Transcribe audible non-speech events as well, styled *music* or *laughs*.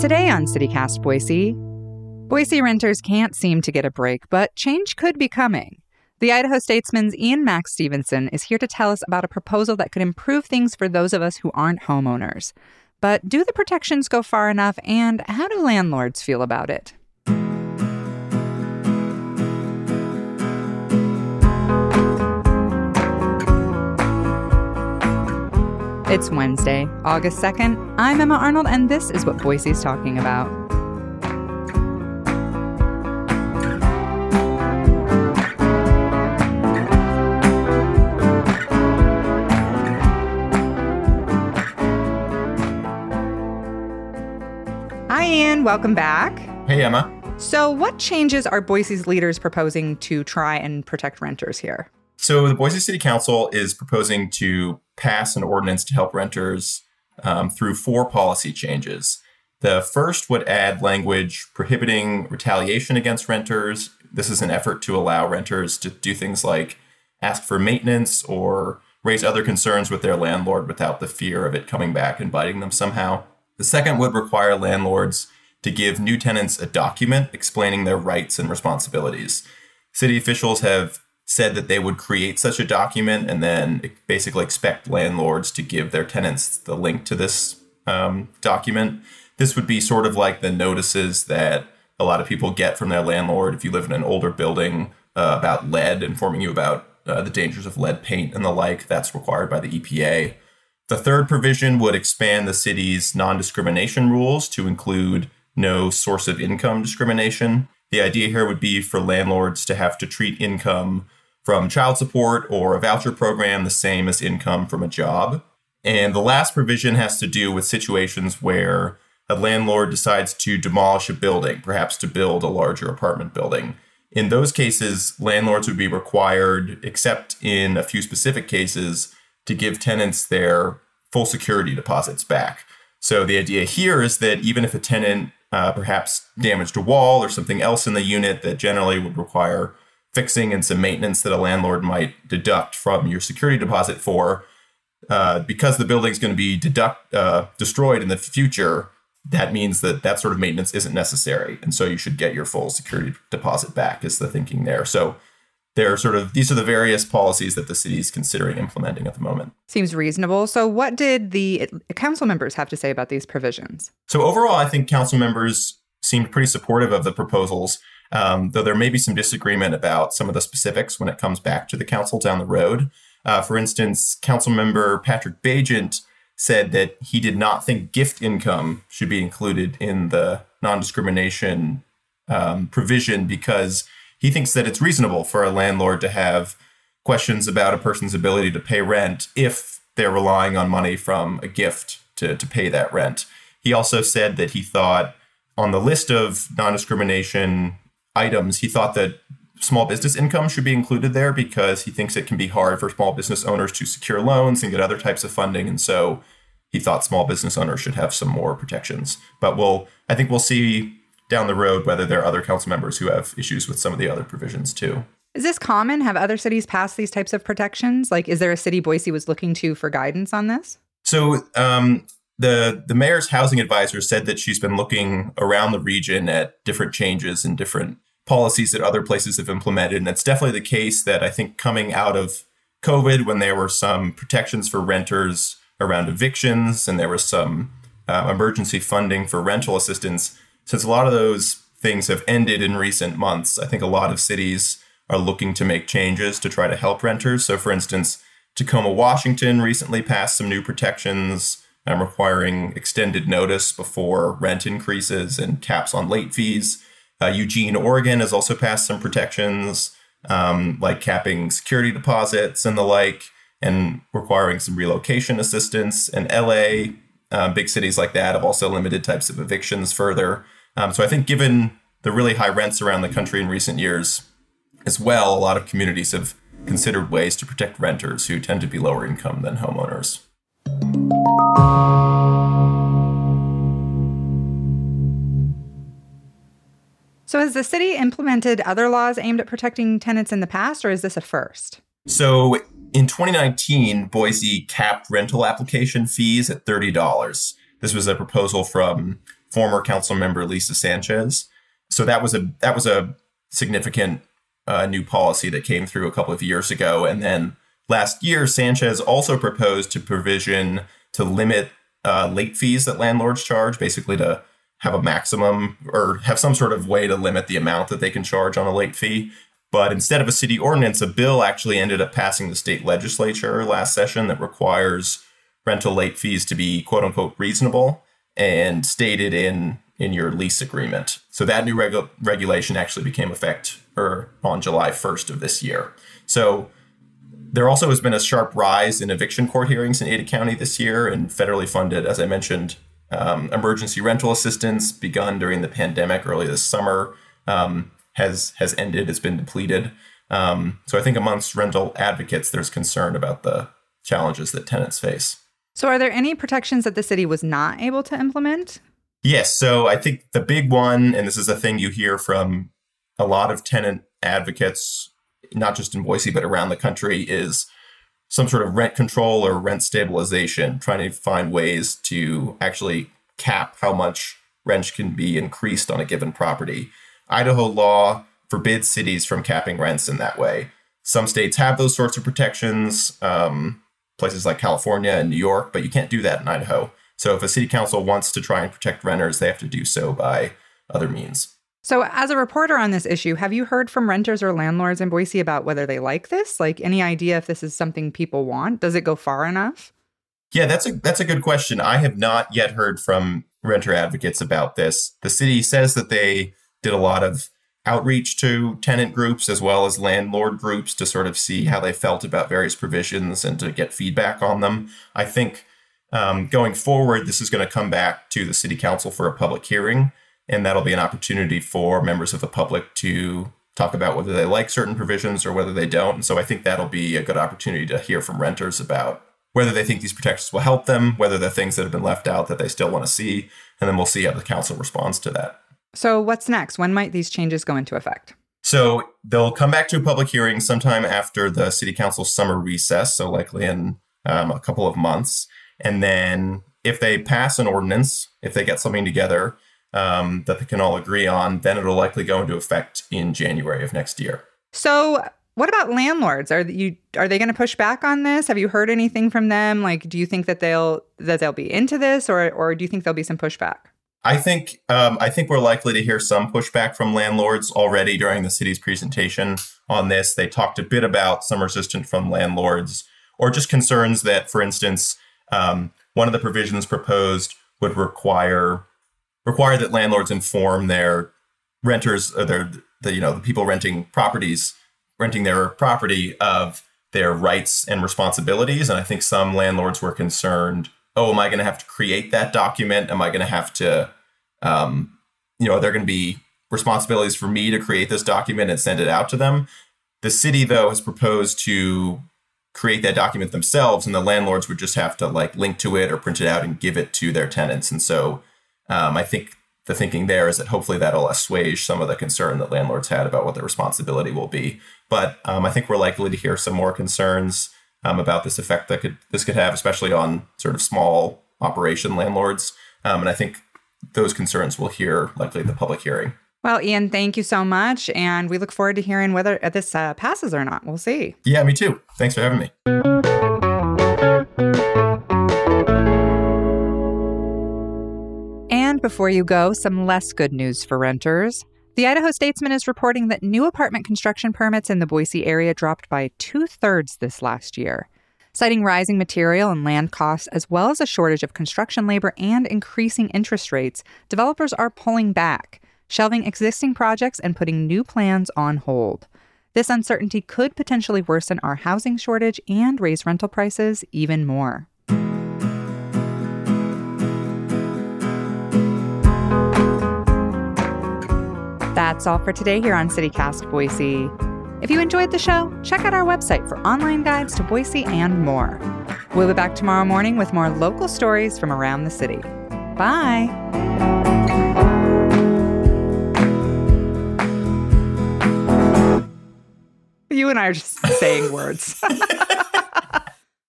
Today on CityCast Boise, Boise renters can't seem to get a break, but change could be coming. The Idaho Statesman's Ian Max Stevenson is here to tell us about a proposal that could improve things for those of us who aren't homeowners. But do the protections go far enough, and how do landlords feel about it? It's Wednesday, August 2nd. I'm Emma Arnold, and this is what Boise's talking about. Hi, Ian. Welcome back. Hey, Emma. So, what changes are Boise's leaders proposing to try and protect renters here? So, the Boise City Council is proposing to pass an ordinance to help renters um, through four policy changes. The first would add language prohibiting retaliation against renters. This is an effort to allow renters to do things like ask for maintenance or raise other concerns with their landlord without the fear of it coming back and biting them somehow. The second would require landlords to give new tenants a document explaining their rights and responsibilities. City officials have said that they would create such a document and then basically expect landlords to give their tenants the link to this um, document. This would be sort of like the notices that a lot of people get from their landlord if you live in an older building uh, about lead, informing you about uh, the dangers of lead paint and the like. That's required by the EPA. The third provision would expand the city's non discrimination rules to include no source of income discrimination. The idea here would be for landlords to have to treat income from child support or a voucher program the same as income from a job. And the last provision has to do with situations where a landlord decides to demolish a building, perhaps to build a larger apartment building. In those cases, landlords would be required, except in a few specific cases, to give tenants their full security deposits back. So the idea here is that even if a tenant uh, perhaps damaged a wall or something else in the unit that generally would require fixing and some maintenance that a landlord might deduct from your security deposit for. Uh, because the building is going to be deduct uh, destroyed in the future, that means that that sort of maintenance isn't necessary, and so you should get your full security deposit back. Is the thinking there? So there are sort of these are the various policies that the city is considering implementing at the moment. Seems reasonable. So, what did the council members have to say about these provisions? So overall, I think council members seemed pretty supportive of the proposals um, though there may be some disagreement about some of the specifics when it comes back to the council down the road. Uh, for instance, council member Patrick Bageant said that he did not think gift income should be included in the non discrimination um, provision because he thinks that it's reasonable for a landlord to have questions about a person's ability to pay rent if they're relying on money from a gift to, to pay that rent. He also said that he thought on the list of non discrimination items, he thought that small business income should be included there because he thinks it can be hard for small business owners to secure loans and get other types of funding. And so he thought small business owners should have some more protections. But we'll, I think we'll see down the road whether there are other council members who have issues with some of the other provisions too. Is this common? Have other cities passed these types of protections? Like, is there a city Boise was looking to for guidance on this? So, um, the the mayor's housing advisor said that she's been looking around the region at different changes and different policies that other places have implemented. And it's definitely the case that I think coming out of COVID, when there were some protections for renters around evictions and there was some uh, emergency funding for rental assistance, since a lot of those things have ended in recent months, I think a lot of cities are looking to make changes to try to help renters. So, for instance, Tacoma, Washington recently passed some new protections um, requiring extended notice before rent increases and caps on late fees. Uh, Eugene, Oregon has also passed some protections, um, like capping security deposits and the like, and requiring some relocation assistance. And LA, uh, big cities like that, have also limited types of evictions further. Um, so I think, given the really high rents around the country in recent years, as well, a lot of communities have considered ways to protect renters who tend to be lower income than homeowners. So, has the city implemented other laws aimed at protecting tenants in the past, or is this a first? So, in 2019, Boise capped rental application fees at $30. This was a proposal from former council member Lisa Sanchez. So that was a that was a significant uh, new policy that came through a couple of years ago, and then last year Sanchez also proposed to provision to limit uh, late fees that landlords charge, basically to have a maximum or have some sort of way to limit the amount that they can charge on a late fee. But instead of a city ordinance, a bill actually ended up passing the state legislature last session that requires rental late fees to be quote unquote reasonable and stated in in your lease agreement. So that new regu- regulation actually became effect or on July 1st of this year. So there also has been a sharp rise in eviction court hearings in Ada County this year and federally funded, as I mentioned, um, emergency rental assistance begun during the pandemic early this summer um, has has ended. It's been depleted. Um, so I think amongst rental advocates, there's concern about the challenges that tenants face. So, are there any protections that the city was not able to implement? Yes. So I think the big one, and this is a thing you hear from a lot of tenant advocates, not just in Boise, but around the country, is some sort of rent control or rent stabilization, trying to find ways to actually cap how much rent can be increased on a given property. Idaho law forbids cities from capping rents in that way. Some states have those sorts of protections, um, places like California and New York, but you can't do that in Idaho. So if a city council wants to try and protect renters, they have to do so by other means. So, as a reporter on this issue, have you heard from renters or landlords in Boise about whether they like this? Like, any idea if this is something people want? Does it go far enough? Yeah, that's a that's a good question. I have not yet heard from renter advocates about this. The city says that they did a lot of outreach to tenant groups as well as landlord groups to sort of see how they felt about various provisions and to get feedback on them. I think um, going forward, this is going to come back to the city council for a public hearing and that'll be an opportunity for members of the public to talk about whether they like certain provisions or whether they don't. And so I think that'll be a good opportunity to hear from renters about whether they think these protections will help them, whether the things that have been left out that they still want to see, and then we'll see how the council responds to that. So what's next? When might these changes go into effect? So they'll come back to a public hearing sometime after the city council summer recess, so likely in um, a couple of months. And then if they pass an ordinance, if they get something together, um, that they can all agree on, then it'll likely go into effect in January of next year. So, what about landlords? Are you are they going to push back on this? Have you heard anything from them? Like, do you think that they'll that they'll be into this, or or do you think there'll be some pushback? I think um, I think we're likely to hear some pushback from landlords already during the city's presentation on this. They talked a bit about some resistance from landlords, or just concerns that, for instance, um, one of the provisions proposed would require require that landlords inform their renters, or uh, their the you know the people renting properties, renting their property of their rights and responsibilities. And I think some landlords were concerned. Oh, am I going to have to create that document? Am I going to have to, um, you know, are there going to be responsibilities for me to create this document and send it out to them? The city, though, has proposed to create that document themselves, and the landlords would just have to like link to it or print it out and give it to their tenants. And so um, I think the thinking there is that hopefully that'll assuage some of the concern that landlords had about what their responsibility will be. But um, I think we're likely to hear some more concerns um, about this effect that could this could have, especially on sort of small operation landlords. Um, and I think those concerns will hear likely at the public hearing. Well, Ian, thank you so much, and we look forward to hearing whether this uh, passes or not. We'll see. Yeah, me too. Thanks for having me. Before you go, some less good news for renters. The Idaho Statesman is reporting that new apartment construction permits in the Boise area dropped by two thirds this last year. Citing rising material and land costs, as well as a shortage of construction labor and increasing interest rates, developers are pulling back, shelving existing projects and putting new plans on hold. This uncertainty could potentially worsen our housing shortage and raise rental prices even more. That's all for today here on CityCast Boise. If you enjoyed the show, check out our website for online guides to Boise and more. We'll be back tomorrow morning with more local stories from around the city. Bye. You and I are just saying words. *laughs*